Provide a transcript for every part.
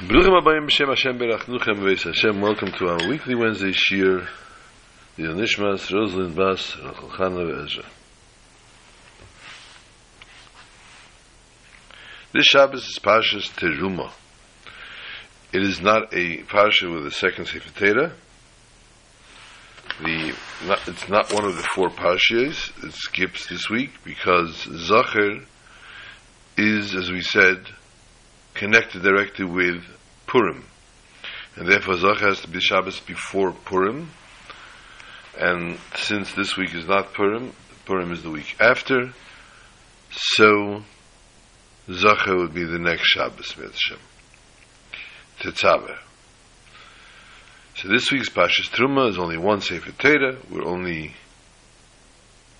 Bruchim Abayim B'Shem Hashem Berachnuchem V'Eis Hashem. Welcome to our weekly Wednesday Shir, the Nishmas, Rosalind Bas, Rachel Chana V'Ezra. This Shabbos is Parshas Teruma. It is not a Parsha with a second Sefer Torah. The, not, it's not one of the four Parshas. It skips this week because Zacher is, as we said, connected directly with Purim. And therefore Zach has to be Shabbos before Purim. And since this week is not Purim, Purim is the week after, so Zachar would be the next Shabbos, Mitzvah. Tetzaveh. So this week's Pashas Truma is only one Sefer Torah. We're only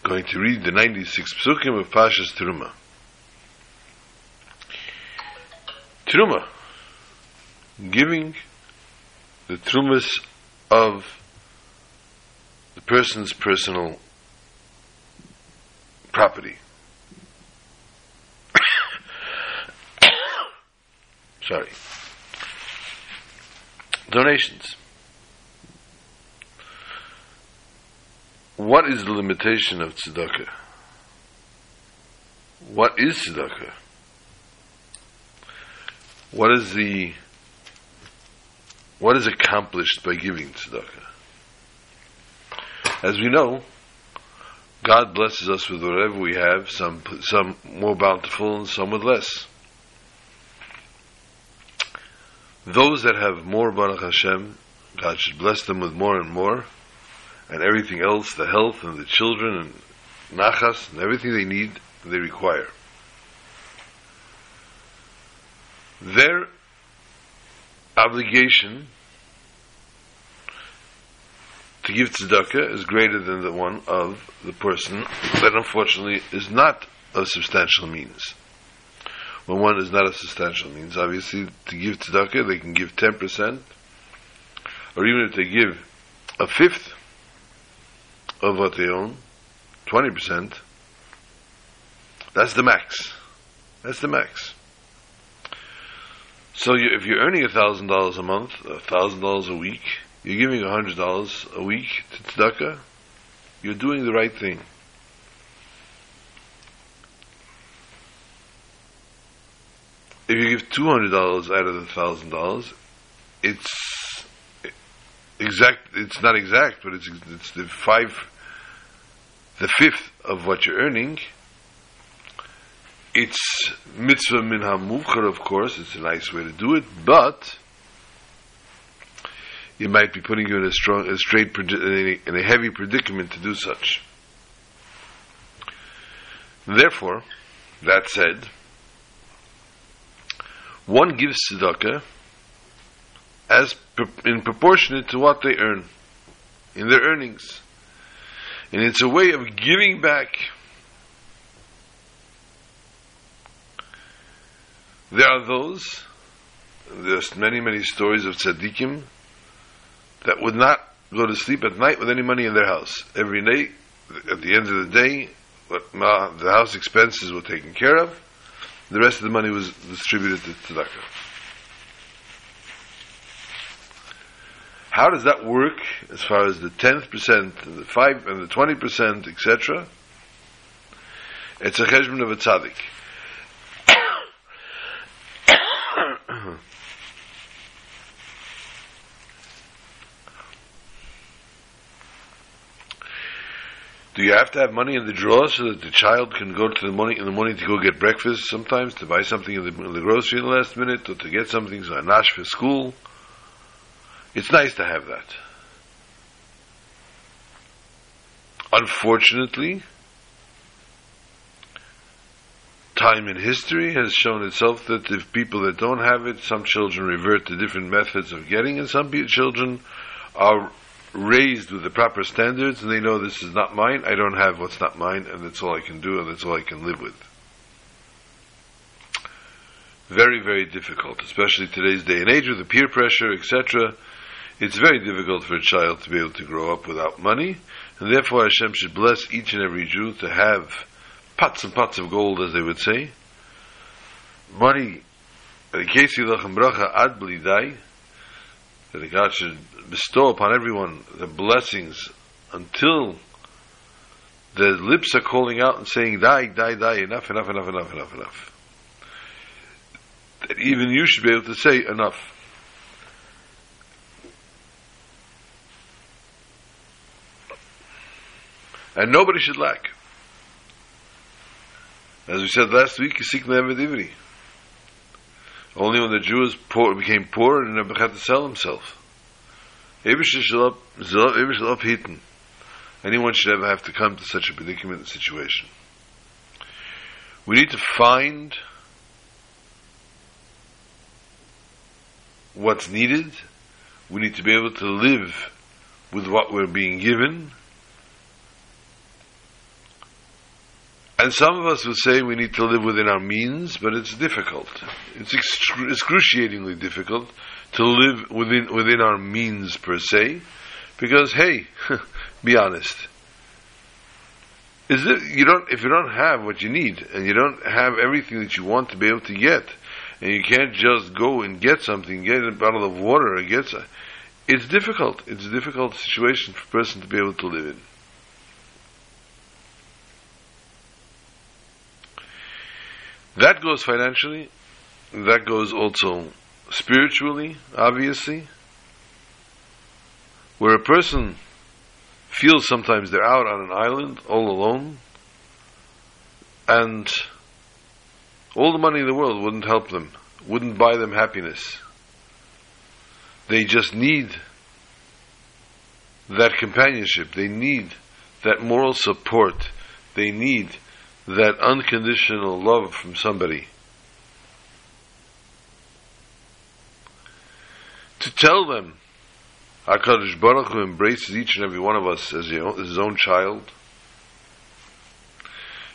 going to read the 96 Psukim of Pashas Truma. Truma. Giving the trumas of the person's personal property. Sorry. Donations. What is the limitation of tzedakah? What is tzedakah? What is the what is accomplished by giving tzedakah? As we know, God blesses us with whatever we have, some some more bountiful and some with less. Those that have more Baruch Hashem, God should bless them with more and more, and everything else, the health and the children and nachas and everything they need, they require. Their obligation to give tzedakah is greater than the one of the person that unfortunately is not of substantial means. When one is not of substantial means, obviously, to give tzedakah, they can give 10%, or even if they give a fifth of what they own, 20%, that's the max. That's the max. So you, if you're earning thousand dollars a month, thousand dollars a week, you're giving hundred dollars a week to tzedakah. You're doing the right thing. If you give two hundred dollars out of the thousand dollars, it's exact. It's not exact, but it's it's the five, the fifth of what you're earning it's mitzvah min hamuvchar, of course. It's a nice way to do it, but it might be putting you in a strong, a straight, in a heavy predicament to do such. Therefore, that said, one gives tzedakah as in proportionate to what they earn in their earnings, and it's a way of giving back There are those, there's many, many stories of tzaddikim that would not go to sleep at night with any money in their house. Every night, at the end of the day, the house expenses were taken care of. The rest of the money was distributed to tzedakah. How does that work as far as the tenth percent, the five and the twenty percent, etc.? It's a cheshbon of a tzaddik. Mm-hmm. Do you have to have money in the drawer so that the child can go to the morning in the morning to go get breakfast sometimes, to buy something in the, in the grocery in the last minute, or to get something so nash for school? It's nice to have that. Unfortunately, time in history has shown itself that if people that don't have it, some children revert to different methods of getting it, some children are raised with the proper standards and they know this is not mine, I don't have what's not mine, and that's all I can do and that's all I can live with. Very, very difficult, especially today's day and age with the peer pressure, etc. It's very difficult for a child to be able to grow up without money, and therefore Hashem should bless each and every Jew to have pots and pots of gold, as they would say. Money in case you lachem bracha ad blidai, that God should bestow upon everyone the blessings until the lips are calling out and saying, die, die, die, enough, enough, enough, enough, enough, enough. That even you should be able to say enough. And nobody should lack. As we said last week, you Yisik Nevedivri. Only when the Jews poor, became poor and never had to sell himself. Anyone should ever have to come to such a predicament situation. We need to find what's needed. We need to be able to live with what we're being given And some of us will say we need to live within our means, but it's difficult. It's excru- excruciatingly difficult to live within within our means per se, because hey, be honest. Is it you don't if you don't have what you need and you don't have everything that you want to be able to get, and you can't just go and get something, get a bottle of water or get, it's difficult. It's a difficult situation for a person to be able to live in. That goes financially, that goes also spiritually, obviously, where a person feels sometimes they're out on an island all alone, and all the money in the world wouldn't help them, wouldn't buy them happiness. They just need that companionship, they need that moral support, they need that unconditional love from somebody. To tell them, HaKadosh Baruch Hu embraces each and every one of us as his own child.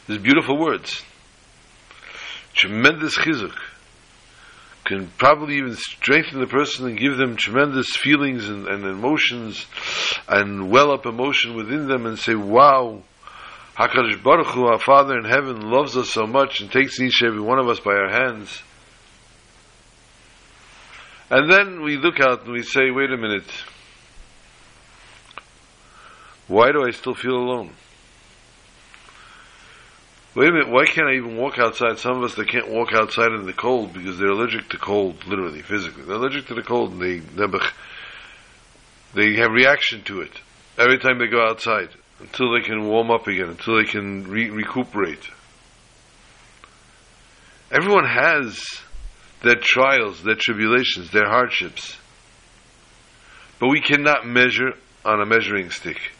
These beautiful words. Tremendous chizuk. Can probably even strengthen the person and give them tremendous feelings and, and emotions and well up emotion within them and say, wow, HaKadosh Baruch Hu, our Father in heaven, loves us so much and takes each and every one of us by our hands. And then we look out and we say, wait a minute. Why do I still feel alone? Wait a minute, why can't I even walk outside? Some of us, they can't walk outside in the cold because they're allergic to cold, literally, physically. They're allergic to the cold and they, they have reaction to it every time they go outside until they can warm up again, until they can re- recuperate. Everyone has their trials, their tribulations, their hardships. But we cannot measure on a measuring stick.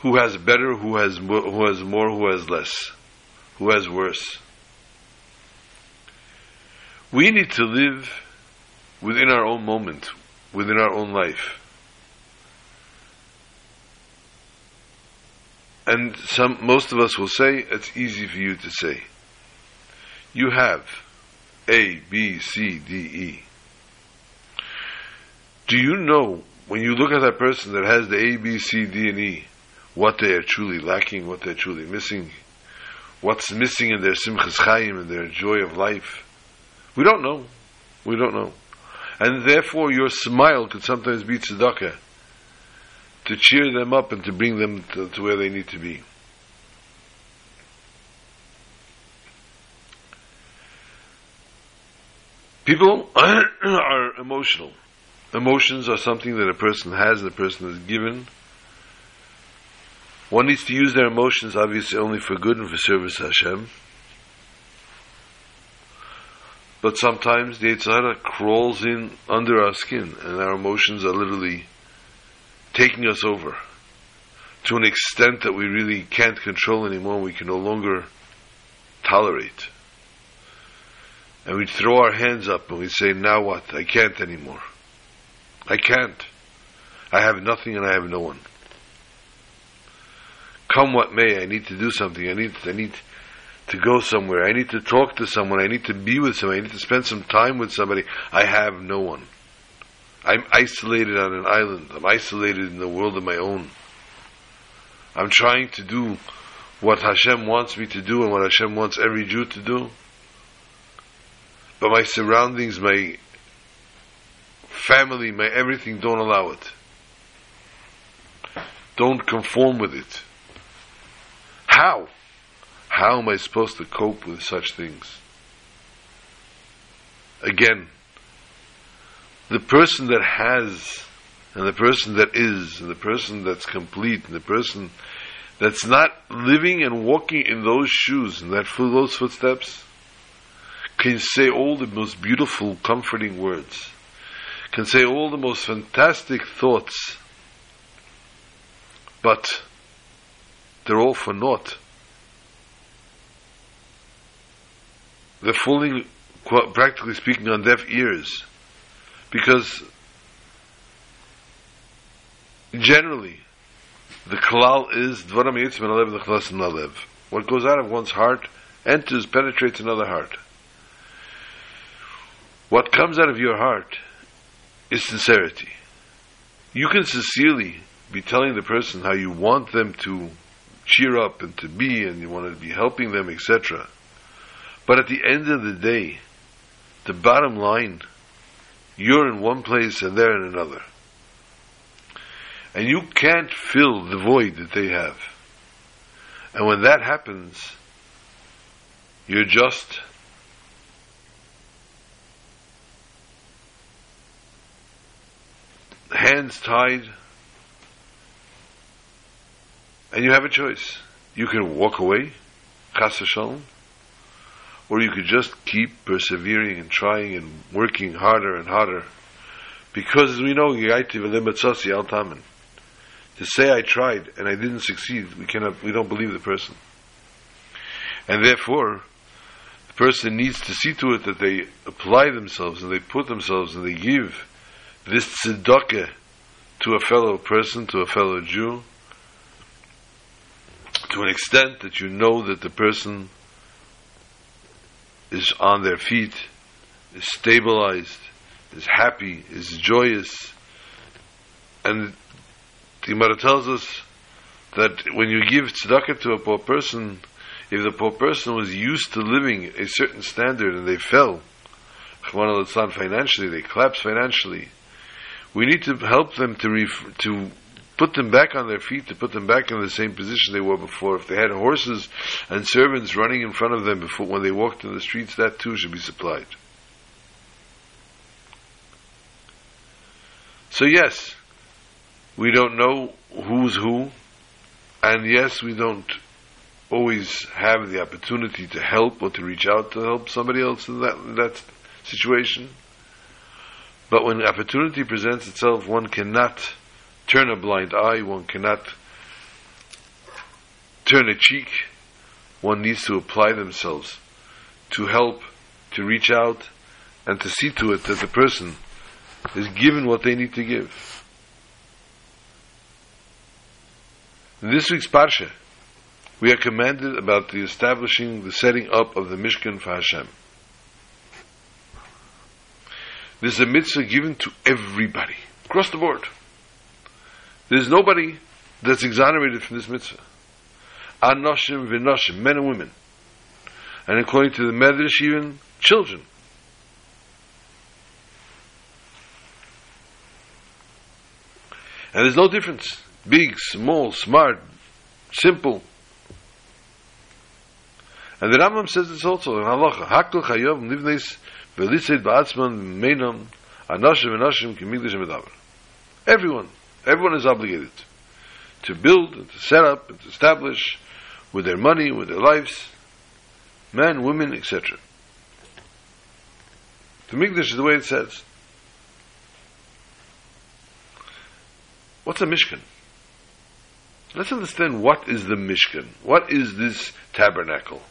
Who has better, who has, who has more, who has less, who has worse. We need to live within our own moment, within our own life. And some, most of us will say, it's easy for you to say. You have A, B, C, D, E. Do you know, when you look at that person that has the A, B, C, D, and E, what they are truly lacking, what they're truly missing, what's missing in their simchas chayim, in their joy of life? We don't know. We don't know. And therefore your smile could sometimes be tzedakah to cheer them up and to bring them to, to where they need to be. People are emotional. Emotions are something that a person has and a person is given. One needs to use their emotions obviously only for good and for service to Hashem. But sometimes the Yetzer Hara crawls in under our skin and our emotions are literally taking us over to an extent that we really can't control anymore, we can no longer tolerate. And we throw our hands up and we say, now what? I can't anymore. I can't. I have nothing and I have no one. Come what may, I need to do something. I need, I need to go somewhere. I need to talk to someone. I need to be with somebody. I need to spend some time with somebody. I have no one. I'm isolated on an island. I'm isolated in the world of my own. I'm trying to do what Hashem wants me to do and what Hashem wants every Jew to do. but my surroundings, my family, my everything don't allow it. Don't conform with it. How? How am I supposed to cope with such things? Again, the person that has, and the person that is, and the person that's complete, and the person that's not living and walking in those shoes, and that those footsteps, can say all the most beautiful, comforting words, can say all the most fantastic thoughts, but they're all for naught. They're falling, practically speaking, on deaf ears. Because generally, the kalal is dvaram yitzim alev nechnasim alev. What goes out of one's heart enters, penetrates another heart. What comes out of your heart is sincerity. You can sincerely be telling the person how you want them to cheer up and to be, and you want to be helping them, etc. But at the end of the day, the bottom line, you're in one place and they're in another. And you can't fill the void that they have. And when that happens, you're just hands tied, and you have a choice. You can walk away, chas or you could just keep persevering and trying and working harder and harder. Because as we know, to say I tried and I didn't succeed, we cannot, we don't believe the person. And therefore, the person needs to see to it that they apply themselves and they put themselves and they give this tzedakah to a fellow person, to a fellow Jew, to an extent that you know that the person is on their feet, is stabilized, is happy, is joyous. And the Gemara tells us that when you give tzedakah to a poor person, if the poor person was used to living a certain standard and they fell, financially, they collapsed financially, we need to help them to ref- to put them back on their feet, to put them back in the same position they were before. If they had horses and servants running in front of them before when they walked in the streets, that too should be supplied. So yes, we don't know who's who, and yes, we don't always have the opportunity to help or to reach out to help somebody else in that, in that situation. But when opportunity presents itself, one cannot turn a blind eye, one cannot turn a cheek. One needs to apply themselves to help, to reach out, and to see to it that the person is given what they need to give. In this week's Parsha, we are commanded about the establishing, the setting up of the Mishkan for Hashem. This is a mitzvah given to everybody, across the board. There's nobody that's exonerated from this mitzvah. Anoshim v'noshim, men and women. And according to the Medrash, even children. And there's no difference. Big, small, smart, simple. And the Rambam says this also in Halacha. Hakol chayov nivnes v'litzeit ba'atzman meinam anoshim v'noshim kimigdash v'davar. Everyone Everyone is obligated to build and to set up and to establish with their money, with their lives, men, women, etc. The Mikdash is the way it says. What's a Mishkan? Let's understand what is the Mishkan. What is this tabernacle?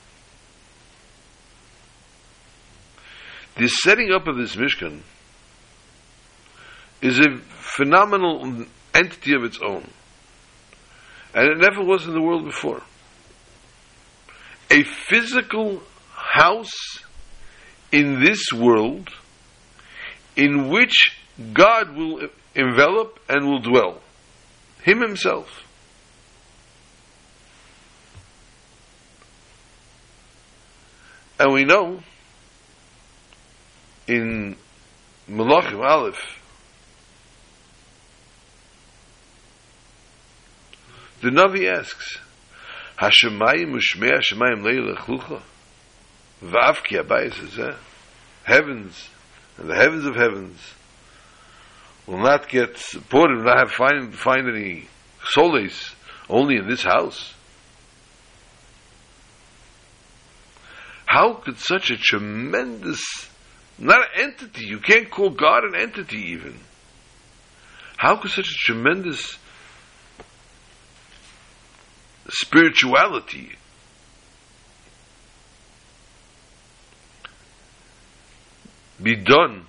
The setting up of this Mishkan is a phenomenal entity of its own. And it never was in the world before. A physical house in this world in which God will envelop and will dwell. Him himself. And we know in Malachim Aleph, the Navi asks, Hashemayim ushmei Hashemayim leilach lucha, v'avki abayis hazeh, heavens, and the heavens of heavens, will not get supported, will not have find, find any solace only in this house. How could such a tremendous, not an entity, you can't call God an entity even. How could such a tremendous spirituality be done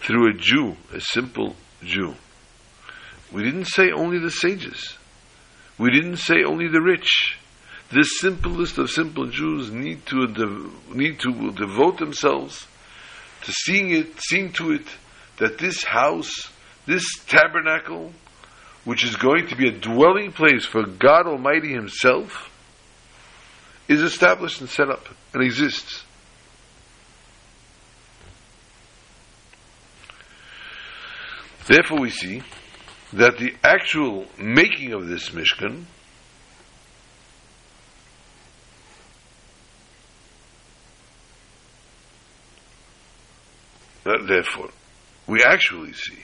through a Jew, a simple Jew? We didn't say only the sages. We didn't say only the rich. The simplest of simple Jews need to need to devote themselves to seeing it, seeing to it that this house, this tabernacle, which is going to be a dwelling place for God Almighty Himself, is established and set up and exists. Therefore, we see that the actual making of this Mishkan therefore we actually see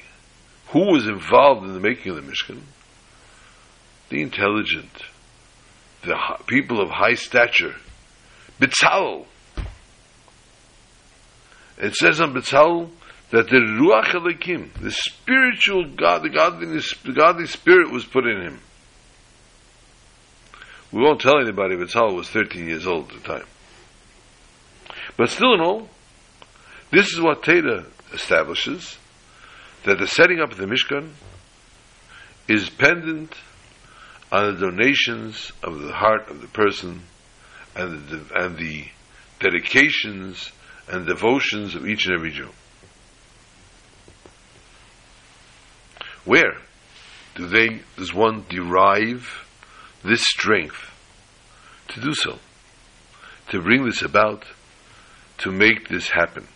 who was involved in the making of the Mishkan the intelligent the people of high stature Bitzal it says on Bitzal that the Ruach Elikim, the spiritual God, the godliness, the godly spirit was put in him. We won't tell anybody Bitzal was 13 years old at the time. But still in all, this is what Teda establishes, that the setting up of the Mishkan is pendant on the donations of the heart of the person and the, and the dedications and devotions of each and every Jew. Where do they, does one derive this strength to do so? To bring this about, to make this happen.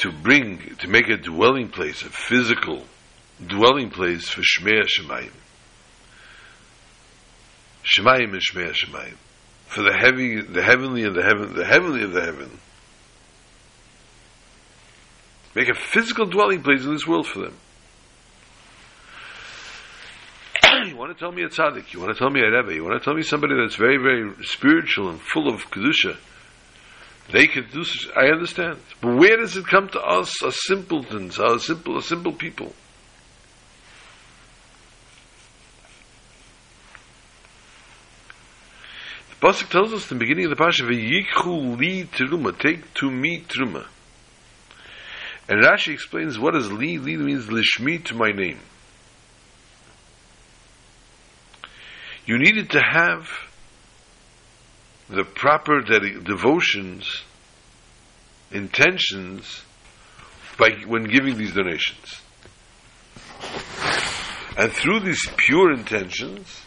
To bring, to make a dwelling place, a physical dwelling place for Shmei Shemayim. Shemayim and Shmei Shemayim. For the heavy, the heavenly and the heaven, the heavenly of the heaven. Make a physical dwelling place in this world for them. you want to tell me a tzaddik, you want to tell me a rebbe, you want to tell me somebody that's very, very spiritual and full of kedusha. They could do. such- I understand, but where does it come to us, as simpletons, as simple, as simple people? The pasuk tells us in the beginning of the pasuk, "V'yikhu li truma," take to me truma. And Rashi explains what does li? Li means lishmi to my name. You needed to have the proper devotions, intentions, by when giving these donations. And through these pure intentions,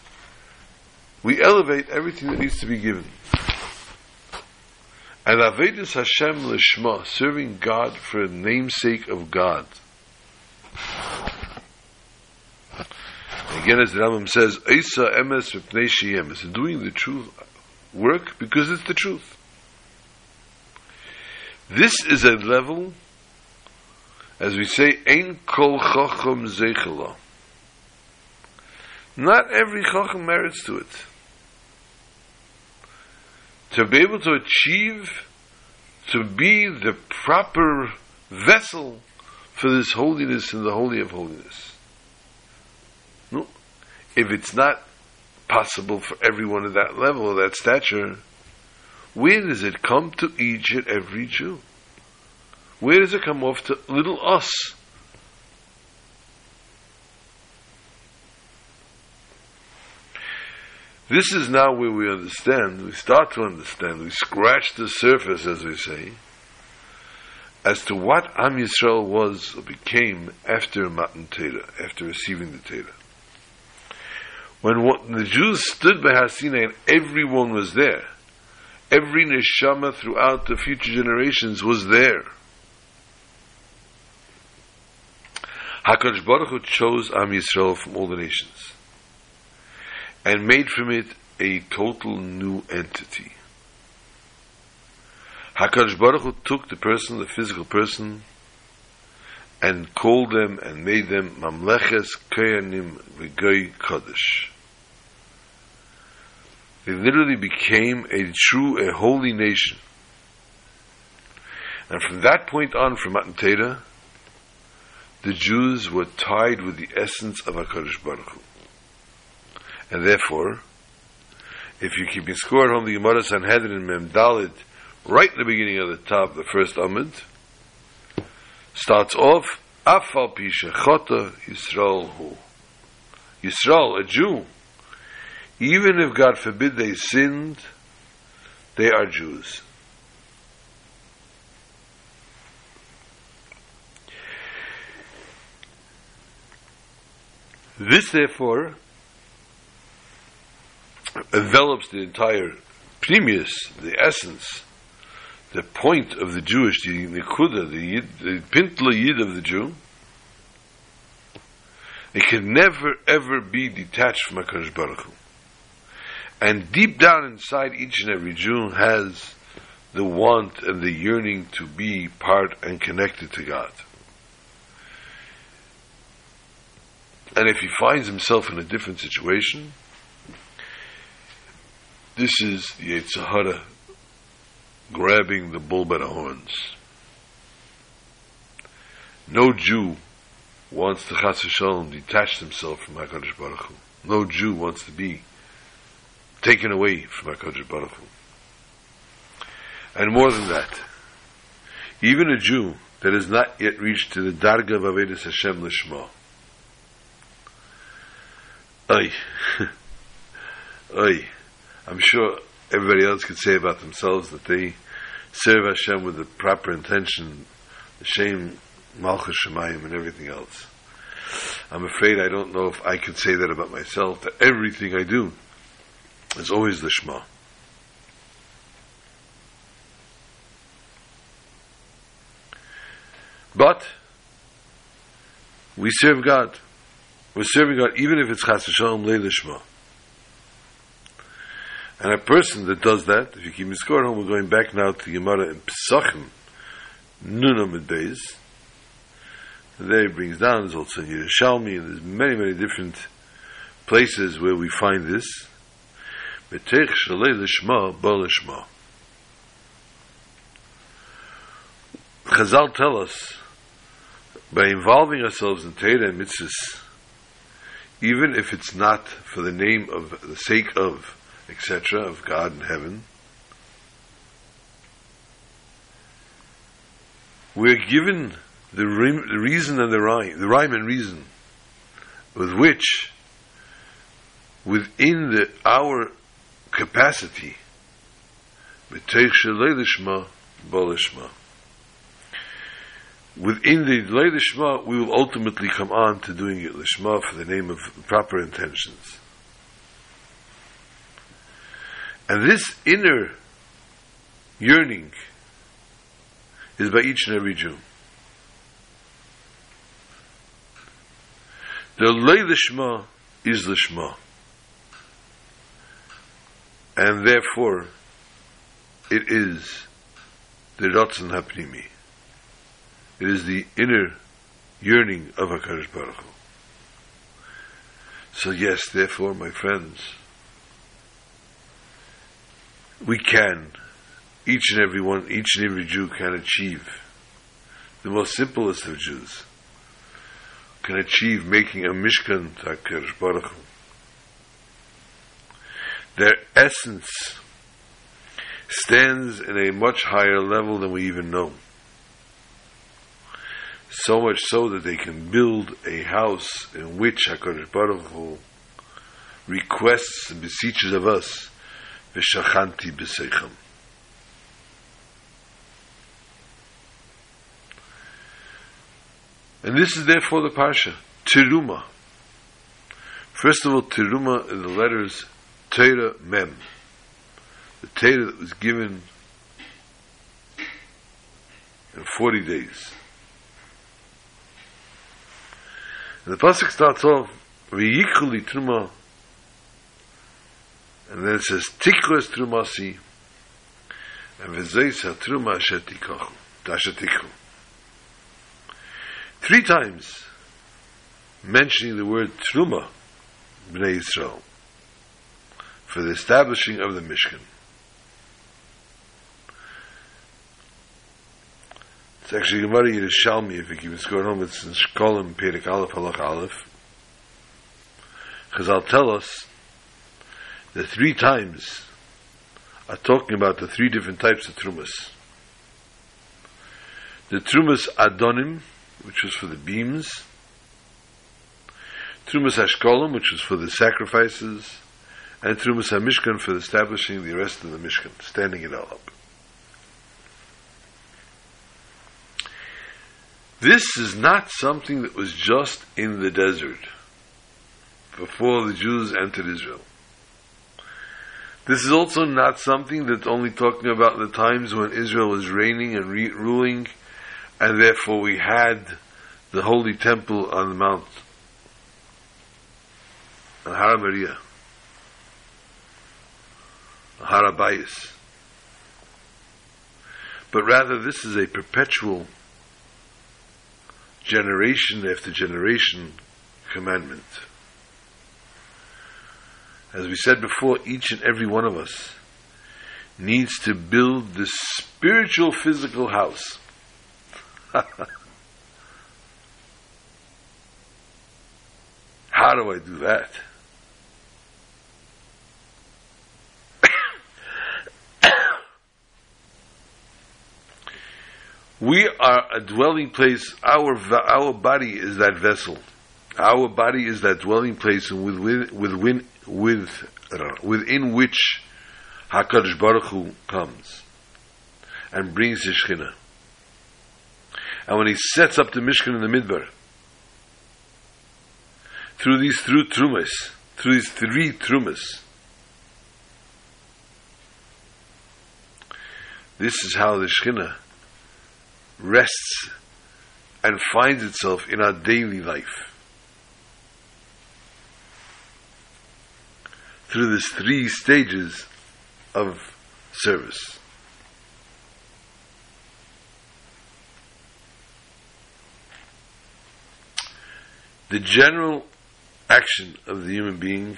we elevate everything that needs to be given. And Avedis Hashem Lishma, serving God for the namesake of God. Again, as the Rambam says, doing the truth work because it's the truth. This is a level, as we say, Ein kol chacham zeichela. Not every chacham merits to it to be able to achieve, to be the proper vessel for this holiness and the holy of holiness. No, if it's not possible for everyone at that level, that stature, where does it come to each and every Jew? Where does it come off to little us? This is now where we understand, we start to understand, we scratch the surface, as we say, as to what Am Yisrael was or became after Matan Torah, after receiving the Torah. When what, the Jews stood by Hasina and everyone was there, every neshama throughout the future generations was there. HaKadosh Baruch Hu chose Am Yisrael from all the nations and made from it a total new entity. HaKadosh Baruch Hu took the person, the physical person, and called them and made them Mamleches Koyanim Regoy Kodesh. They literally became a true, a holy nation. And from that point on, from Matan Torah, the Jews were tied with the essence of HaKadosh Baruch Hu. And therefore, if you keep in score at home, the Gemara Sanhedrin Mem Dalit, right in the beginning of the top, the first Amid, starts off, Afal Pisha Chota Yisrael Hu. Yisrael, a Jew, even if God forbid they sinned, they are Jews. This, therefore, envelops the entire premius, the essence, the point of the Jewish, the nikuda, the, yid, the pintla yid of the Jew. It can never ever be detached from HaKadosh Baruch Hu. And deep down inside each and every Jew has the want and the yearning to be part and connected to God. And if he finds himself in a different situation, this is the Yetzer Hara grabbing the bull by the horns. No Jew wants to Chas Shalom detach himself from HaKadosh Baruch Hu. No Jew wants to be taken away from HaKadosh Baruch Hu. And more than that, even a Jew that has not yet reached to the Darga of Avedis Hashem Lishma, Oy. Oy. I'm sure everybody else could say about themselves that they serve Hashem with the proper intention, the shame, Malchus Shemayim, and everything else. I'm afraid I don't know if I could say that about myself, that everything I do is always the Shema. But we serve God. We're serving God even if it's Chas Shalom Leilishma. And a person that does that, if you keep score home, we're going back now to Gemara in Pesachim, Nunam and Beis. There he brings down, there's also in Yerushalmi, and there's many, many different places where we find this. Betech Shalei Lishma, Ba Lishma. Chazal tell us, by involving ourselves in Torah and mitzvahs, even if it's not for the name of the sake of etc of God in heaven we're given the, rim, the reason and the rhyme the rhyme and reason with which within the our capacity within the Leilishma, we will ultimately come on to doing it Lishma for the name of proper intentions. And this inner yearning is by each and every Jew. The Leilishma is the Lishma. And therefore, it is the Ratzon HaPnimi. It is the inner yearning of HaKadosh Baruch Hu. So yes, therefore, my friends, we can, each and every one, each and every Jew can achieve, the most simplest of Jews, can achieve making a Mishkan to HaKadosh Baruch Hu. Their essence stands in a much higher level than we even know so much so that they can build a house in which HaKadosh Baruch Hu requests and beseeches of us v'shachanti b'seichem. And this is therefore the Parsha, Tiruma. First of all, Tiruma is the letters Teira Mem. the Torah that was given in 40 days. And the Pasuk starts off, V'yichul truma, and then it says, Tikros trumasi, and v'zeis ha-truma asher tikochu, asher. Three times, mentioning the word truma, Bnei Yisrael, for the establishing of the Mishkan. It's actually Gemara Yerushalmi, if you keep it going home, it's in Shkolim, Perek Aleph, Halach Aleph. Chazal tell us that three times are talking about the three different types of trumas. The trumas Adonim, which was for the beams, Trumas Ashkolim, which was for the sacrifices, and Trumas HaMishkan for establishing the rest of the Mishkan, standing it all up. This is not something that was just in the desert before the Jews entered Israel. This is also not something that's only talking about the times when Israel was reigning and re- ruling, and therefore we had the holy temple on the Mount on Har Moriah, Har. But rather, this is a perpetual generation after generation commandment. As we said before, each and every one of us needs to build the spiritual physical house. How do I do that? we are a dwelling place. Our our body is that vessel. Our body is that dwelling place, and with with with, uh, within which Hakadosh Baruch Hu comes and brings His Shechina. And when He sets up the Mishkan in the Midbar, through these through trumas, through these three trumas, this is how the Shechina rests and finds itself in our daily life. Through these three stages of service. The general action of the human being,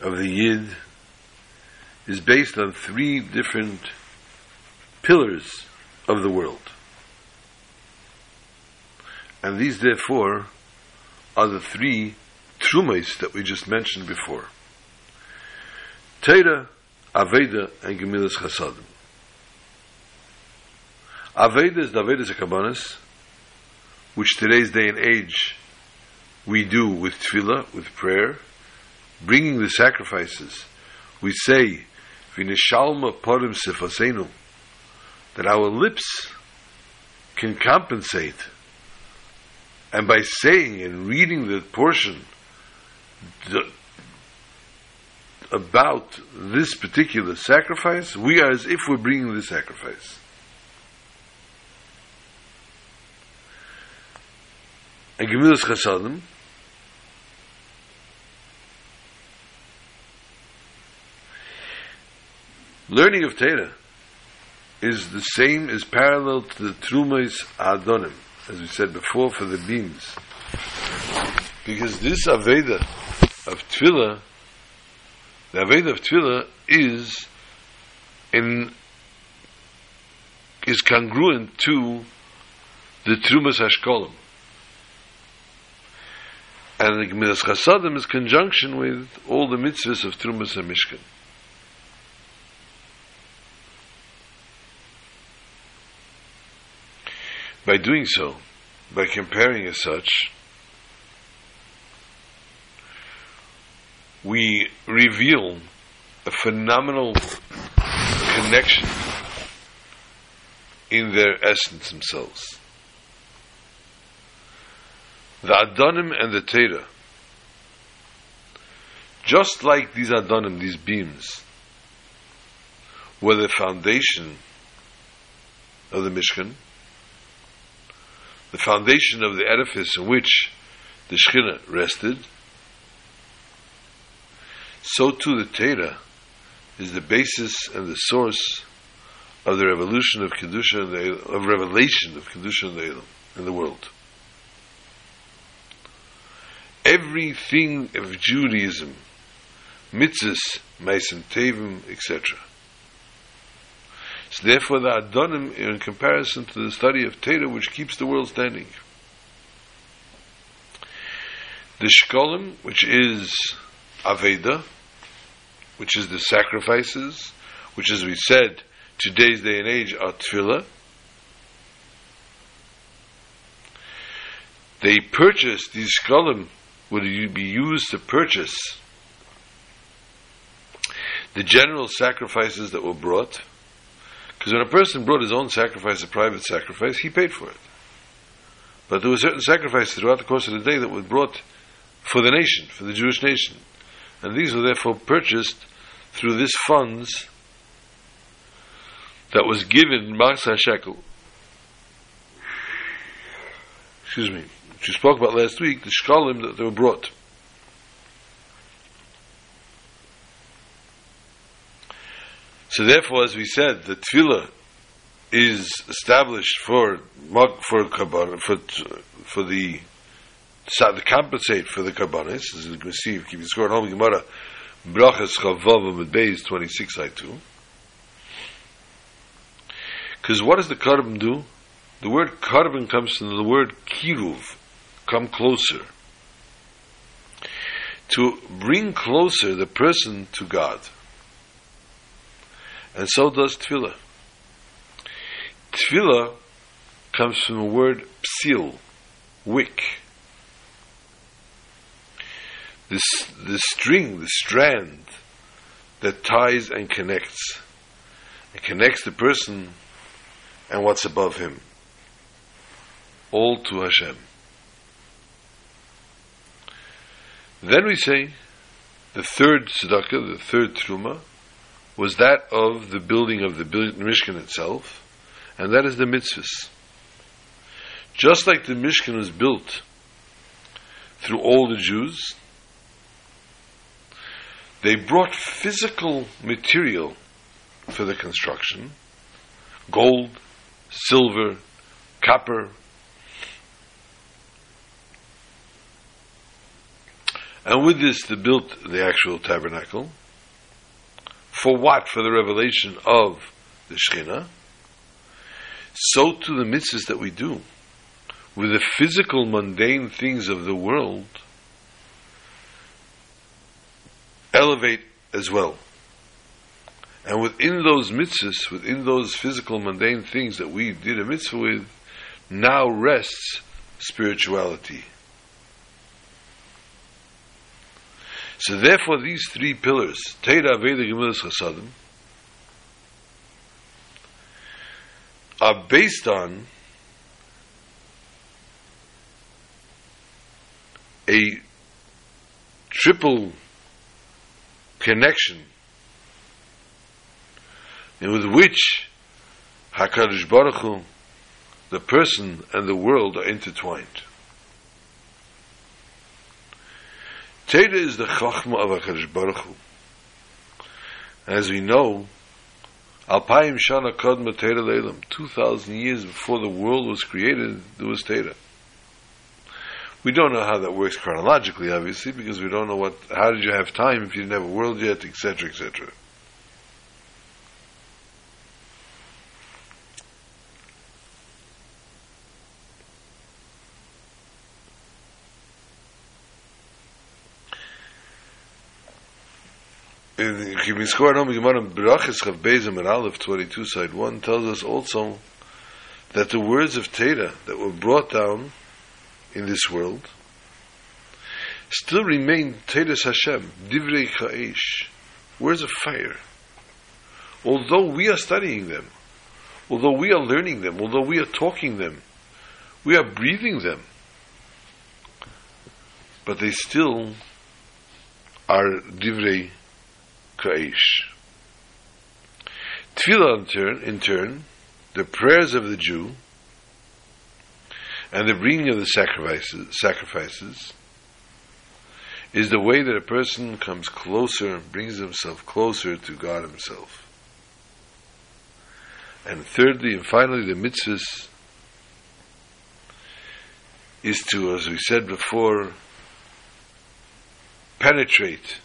of the Yid, is based on three different pillars of the world. And these, therefore, are the three trumas that we just mentioned before. Teira, Aveda, and Gemilas Chasadim. Aveda is the Avedas HaKabanas, which today's day and age we do with tefillah, with prayer, bringing the sacrifices. We say, V'nishalma parim sifasenu, that our lips can compensate. And by saying and reading the portion the, about this particular sacrifice, we are as if we're bringing the sacrifice. And Gemilas Chasadim, learning of Torah is the same, is parallel to the Trumas Adonim, as we said before, for the beams. Because this Aveda of Tefillah, the Aveda of Tefillah is in is congruent to the Trumas Hashkolim. And the Gemilas Chasadim is conjunction with all the mitzvahs of Trumas HaMishkan. By doing so, by comparing as such, we reveal a phenomenal connection in their essence themselves. The Adonim and the Torah, just like these Adonim, these beams, were the foundation of the Mishkan, the foundation of the edifice in which the Shekhinah rested, so too the Torah is the basis and the source of the revolution of Kedusha and the, of revelation of Kedusha in the, in the world. Everything of Judaism, mitzvahs, Meisim Tevim, etc. So therefore the Adonim in comparison to the study of Torah which keeps the world standing. The Shkolim, which is Aveda, which is the sacrifices, which as we said, today's day and age are Tefillah. They purchased these Shkolim would be used to purchase the general sacrifices that were brought, because when a person brought his own sacrifice, a private sacrifice, he paid for it. But there were certain sacrifices throughout the course of the day that were brought for the nation, for the Jewish nation. And these were therefore purchased through this funds that was given Masa Shekel. Excuse me. Which we spoke about last week, the shkalim that they were brought. So therefore, as we said, the tefillah is established for for for for the to compensate for the karbanis. As you can see, keep score at home, Gemara, brachas chavav with beis twenty six I two. Because what does the korban do? The word korban comes from the word kiruv, come closer. To bring closer the person to God. And so does tefillah. Tefillah comes from the word psil, wick. This, the string, the strand that ties and connects. It connects the person and what's above him. All to Hashem. Then we say the third tzedakah, the third truma, was that of the building of the Mishkan itself, and that is the mitzvahs. Just like the Mishkan was built through all the Jews, they brought physical material for the construction gold, silver, copper. And with this, they built the actual tabernacle. For what? For the revelation of the Shekhinah. So to the mitzvahs that we do, with the physical, mundane things of the world, elevate as well. And within those mitzvahs, within those physical, mundane things that we did a mitzvah with, now rests spirituality. So therefore, these three pillars, Teira, Veda, Gemilas, Chasadim, are based on a triple connection with which Hakadosh Baruch Hu, the person and the world are intertwined. Teda is the Chachma of Hakadosh Baruch Hu. As we know, Alpayim Shana Kodma Teda Leilam, 2,000 years before the world was created, there was Teda. We don't know how that works chronologically, obviously, because we don't know what, how did you have time if you didn't have a world yet, etc., etc. in Kibin Skor Nom Gemara Aleph 22 side 1 tells us also that the words of Teda that were brought down in this world still remain Tedas Hashem, Divrei Cha'ish, words of fire. Although we are studying them, although we are learning them, although we are talking them, we are breathing them, but they still are Divrei Ka'ish. Tefillah in turn, in turn, the prayers of the Jew, and the bringing of the sacrifices, sacrifices is the way that a person comes closer, and brings himself closer to God Himself. And thirdly and finally, the mitzvahs is to, as we said before, penetrate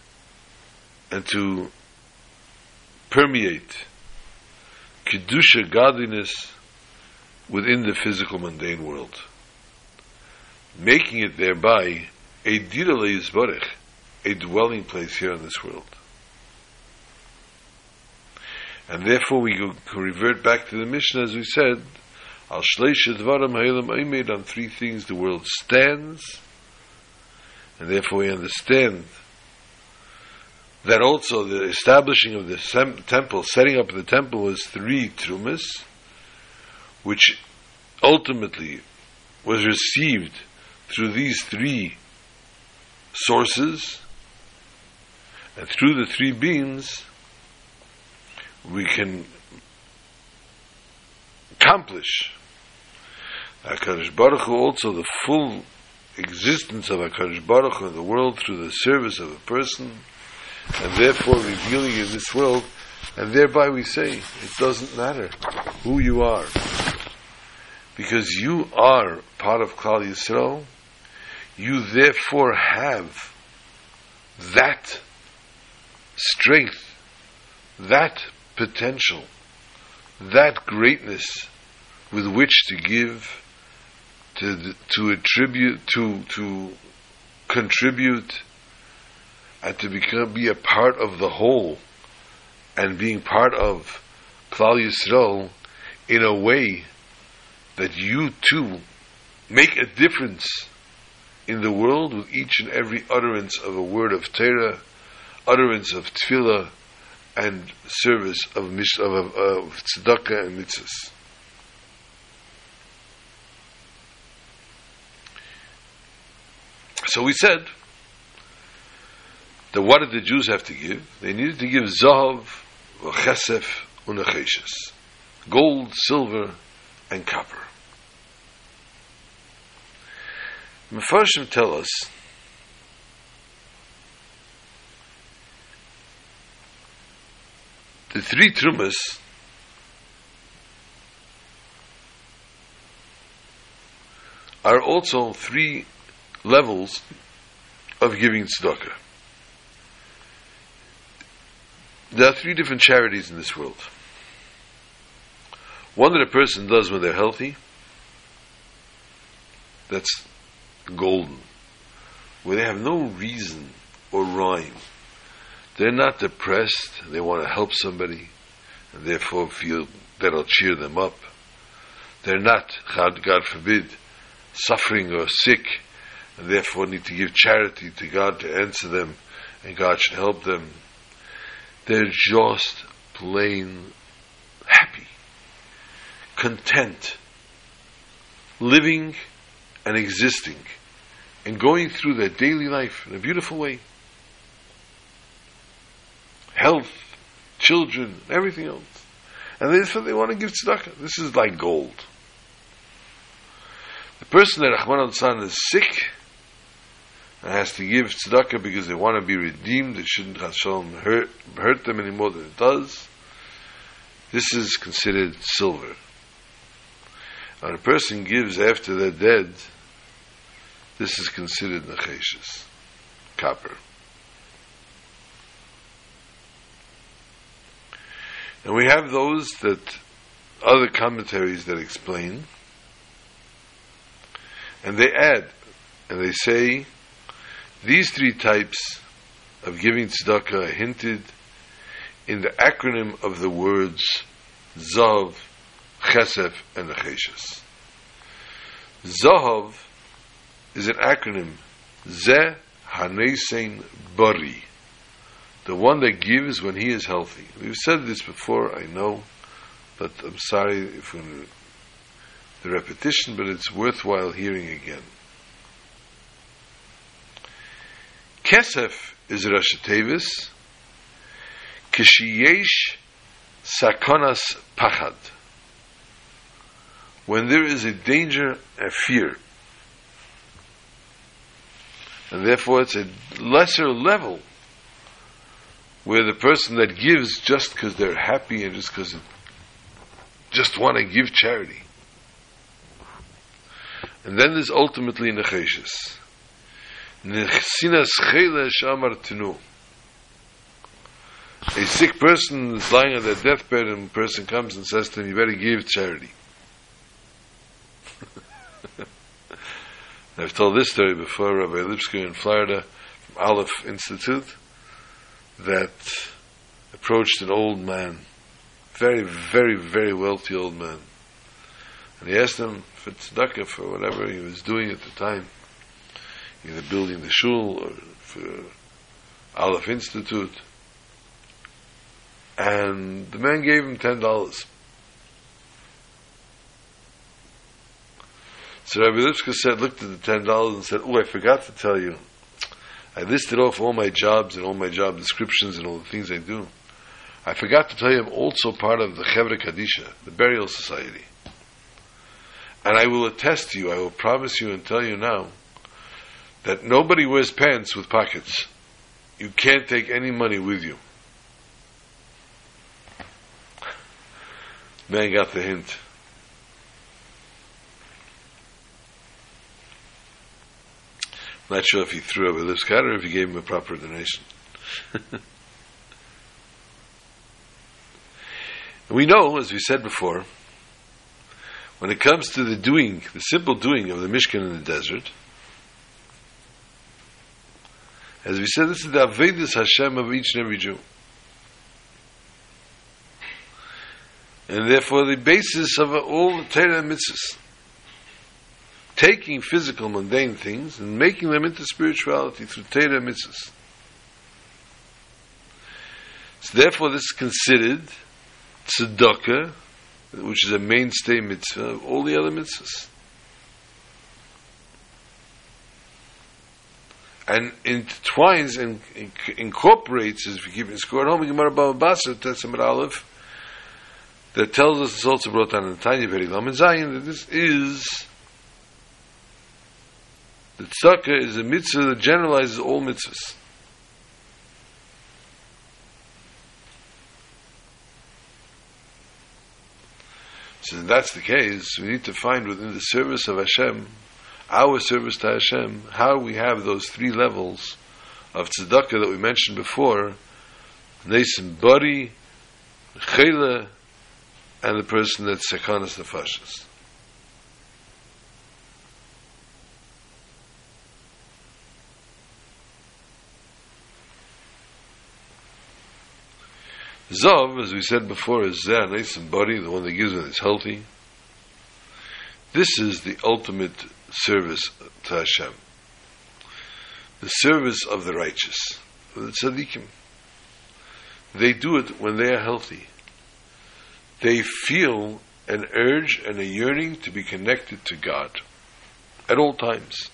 and to permeate kedusha godliness within the physical mundane world, making it thereby a yisborech, a dwelling place here in this world. And therefore we can revert back to the Mishnah as we said, Al shleisha dvaram ha'ilam aimed on three things the world stands, and therefore we understand that also the establishing of the sem- temple, setting up the temple was three trumas, which ultimately was received through these three sources, and through the three beams, we can accomplish HaKadosh Baruch Hu also the full existence of HaKadosh Baruch Hu in the world through the service of a person, and therefore revealing in this world, and thereby we say, it doesn't matter who you are, because you are part of Klal Yisrael, you therefore have that strength, that potential, that greatness with which to give, to to attribute, to to contribute, and to become be a part of the whole, and being part of Klal Yisrael in a way that you too make a difference in the world with each and every utterance of a word of Torah, utterance of tefillah, and service of, mish- of, of, of tzedakah and mitzvahs. So we said that what did the Jews have to give? They needed to give zahav, chesef, unacheshes, gold, silver, and copper. Mefarshim tell us the three trumas are also three levels of giving tzedakah. There are three different charities in this world. One that a person does when they're healthy, that's golden, where they have no reason or rhyme. They're not depressed, they want to help somebody, and therefore feel that'll cheer them up. They're not, God, forbid, suffering or sick, and therefore need to give charity to God to answer them, and God should help them. They're just plain happy, content, living and existing, and going through their daily life in a beautiful way. Health, children, everything else. And this is what they want to give tzedakah. This is like gold. The person that Rachmana litzlan is sick and has to give tzedakah because they want to be redeemed, it shouldn't Hashem hurt, hurt them any more than it does. This is considered silver. And a person gives after they're dead, this is considered nacheshes, copper. And we have those that other commentaries that explain, and they add, and they say these three types of giving tzedakah are hinted in the acronym of the words Zav, Chesef, and Acheshes. Zahav is an acronym Ze Hanesein Bari, the one that gives when he is healthy. We've said this before, I know, but I'm sorry for the repetition, but it's worthwhile hearing again. Kesef is Rashi Tevis, Kishiyesh sakonas pachad. When there is a danger a fear, and therefore it's a lesser level where the person that gives just because they're happy and just because they just want to give charity. And then there's ultimately necheshes. Nechsinas chele shamar tenu. A sick person is lying on their deathbed and a person comes and says to him, you better give charity. I've told this story before, Rabbi Lipskar in Florida, from Aleph Institute, that approached an old man, very, very, very wealthy old man. And he asked him for tzedakah, for whatever he was doing at the time, either building the shul or for Aleph Institute. And the man gave him $10. So Rabbi Lipskar said, looked at the ten dollars and said, "Oh, I forgot to tell you. I listed off all my jobs and all my job descriptions and all the things I do. I forgot to tell you I'm also part of the Chevra Kadisha, the burial society. And I will attest to you, I will promise you and tell you now, that nobody wears pants with pockets. You can't take any money with you. Man got the hint. Not sure if he threw over this cat or if he gave him a proper donation. we know, as we said before, when it comes to the doing, the simple doing of the Mishkan in the desert, as we said, this is the Avedis Hashem of each and every Jew. And therefore the basis of all the Torah mitzvahs taking physical mundane things and making them into spirituality through Torah mitzvahs. So therefore this is considered tzedakah, which is a mainstay mitzvah of all the other mitzvahs. And intertwines and incorporates, keep in score at home, Gemara Baba Basra, Tetzimot Aleph, that tells us, it's also brought down in the Tanya Very Lam Zion, that this is the tzedakah is a mitzvah that generalizes all mitzvahs. So that's the case, we need to find within the service of Hashem, our service to Hashem, how we have those three levels of tzedakah that we mentioned before, Nasim body, chela, and the person that's sekanas nefashas. Zav, as we said before, is Zeh, nice and body, the one that gives it is healthy. This is the ultimate service to Hashem. The service of the righteous, the tzaddikim. They do it when they are healthy. They feel an urge and a yearning to be connected to God at all times.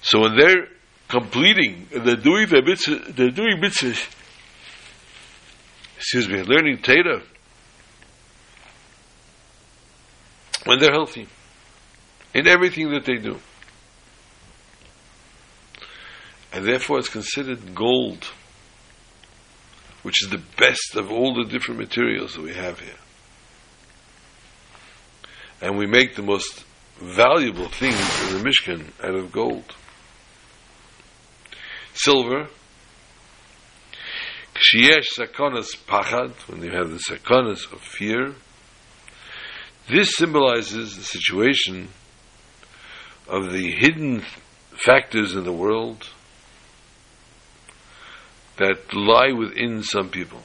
So when they're completing, they're doing their mitzvah, they're doing mitzvahs, excuse me, learning Torah when they're healthy in everything that they do. And therefore it's considered gold, which is the best of all the different materials that we have here. And we make the most valuable things in the Mishkan out of gold. Silver, Kshiyesh sakonas pachad, when you have the sakonas of fear, this symbolizes the situation of the hidden factors in the world that lie within some people.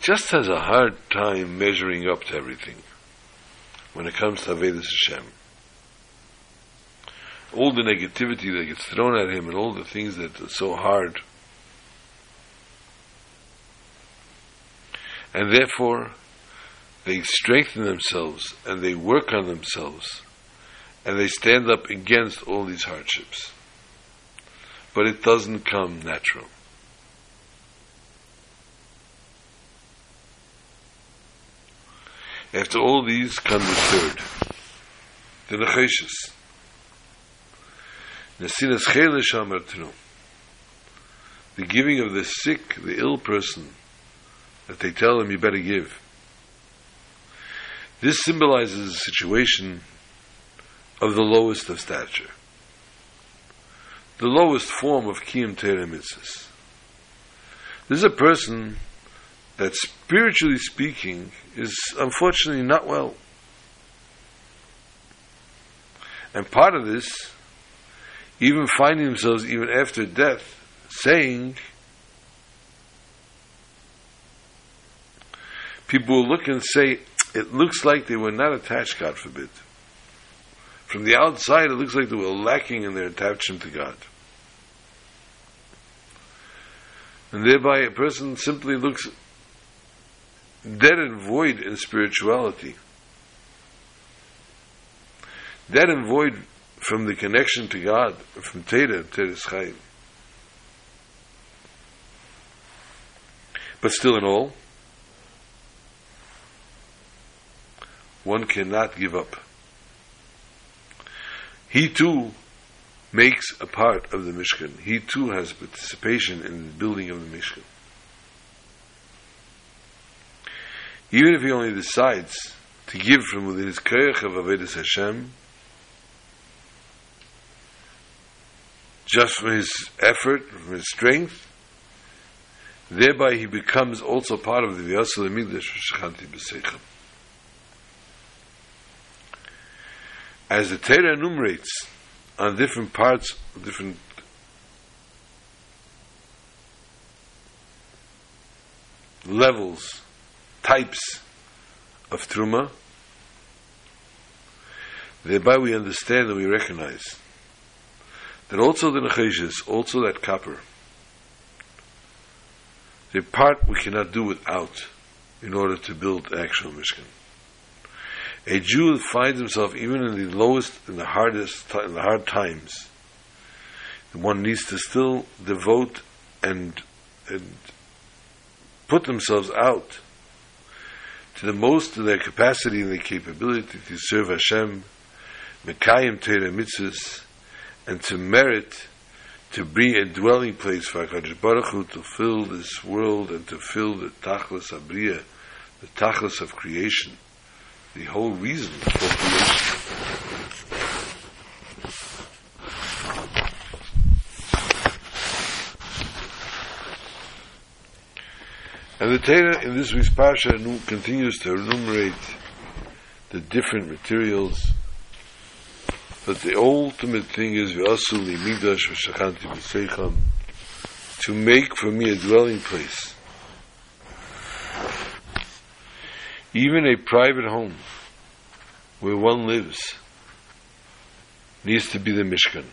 Just has a hard time measuring up to everything when it comes to Avedis Hashem all the negativity that gets thrown at him and all the things that are so hard. And therefore, they strengthen themselves and they work on themselves and they stand up against all these hardships. but it doesn't come natural. After all these come the third, the necheshes. Amartinu. The giving of the sick, the ill person, that they tell him you better give. This symbolizes a situation of the lowest of stature. The lowest form of Kiyam Tereh Mitzvahs. This is a person that spiritually speaking is unfortunately not well. And part of this, even finding themselves even after death, saying, people will look and say, it looks like they were not attached, God forbid. From the outside, it looks like they were lacking in their attachment to God. And thereby, a person simply looks dead and void in spirituality. Dead and void from the connection to God, from Teda, Tedas Chaim. But still in all, one cannot give up. He too makes a part of the Mishkan. He too has participation in the building of the Mishkan. Even if he only decides to give from within his koyach of Avedis Hashem, just from his effort, from his strength, thereby he becomes also part of the Vyasal Amigdash Shechanti B'Seichem. As the Torah enumerates on different parts, different levels, types of Truma, thereby we understand and we recognize that also the Necheshes, also that copper, the part we cannot do without in order to build actual Mishkan. A Jew finds himself even in the lowest, in the hardest, in the hard times. One needs to still devote and, and put themselves out to the most of their capacity and their capability to serve Hashem, Mekayim Torah mitzvahs, and to merit to be a dwelling place for HaKadosh Baruch Hu to fill this world and to fill the Tachlis Abriya, the Tachlis of creation, the whole reason for creation. And the Torah in this week's Parsha continues to enumerate the different materials but the ultimate thing is v'asuli migdash v'shachanti b'seicham to make for me a dwelling place. Even a private home where one lives needs to be the Mishkan.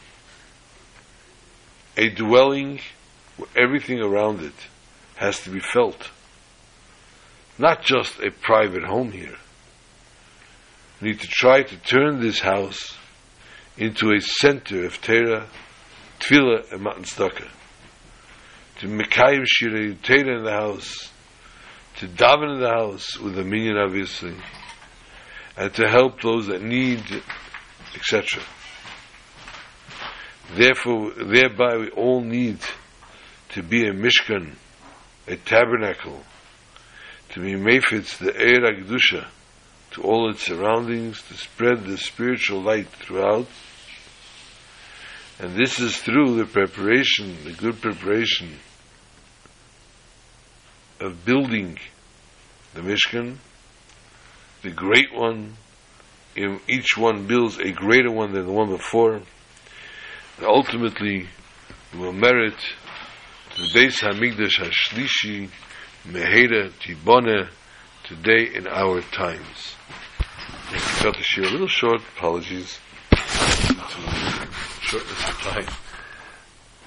A dwelling where everything around it has to be felt. Not just a private home here. We need to try to turn this house into a center of Torah, Tefillah, and Matan Tzedakah. To Mekayim Shirei Torah in the house, to daven in the house with a minyan, obviously, and to help those that need, etc. Therefore, thereby we all need to be a mishkan, a tabernacle, to be mefitz, the Eir HaKdusha, to all its surroundings, to spread the spiritual light throughout. And this is through the preparation, the good preparation of building the Mishkan, the great one, each one builds a greater one than the one before. And ultimately, will merit the Beis Hamikdash Hashlishi Mehera Tibone today in our times. I cut the share a little short. Apologies shortness of time.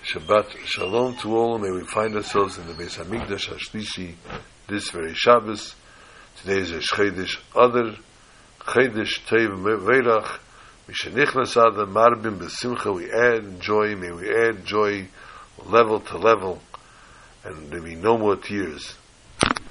Shabbat Shalom to all. May we find ourselves in the Beis Hamikdash Hashlishi this very Shabbos. Today is a Chedesh Adar Chedesh Teiv Veirach. Mishenichnas Adar Marbim Besimcha. We add joy. May we add joy level to level, and there be no more tears.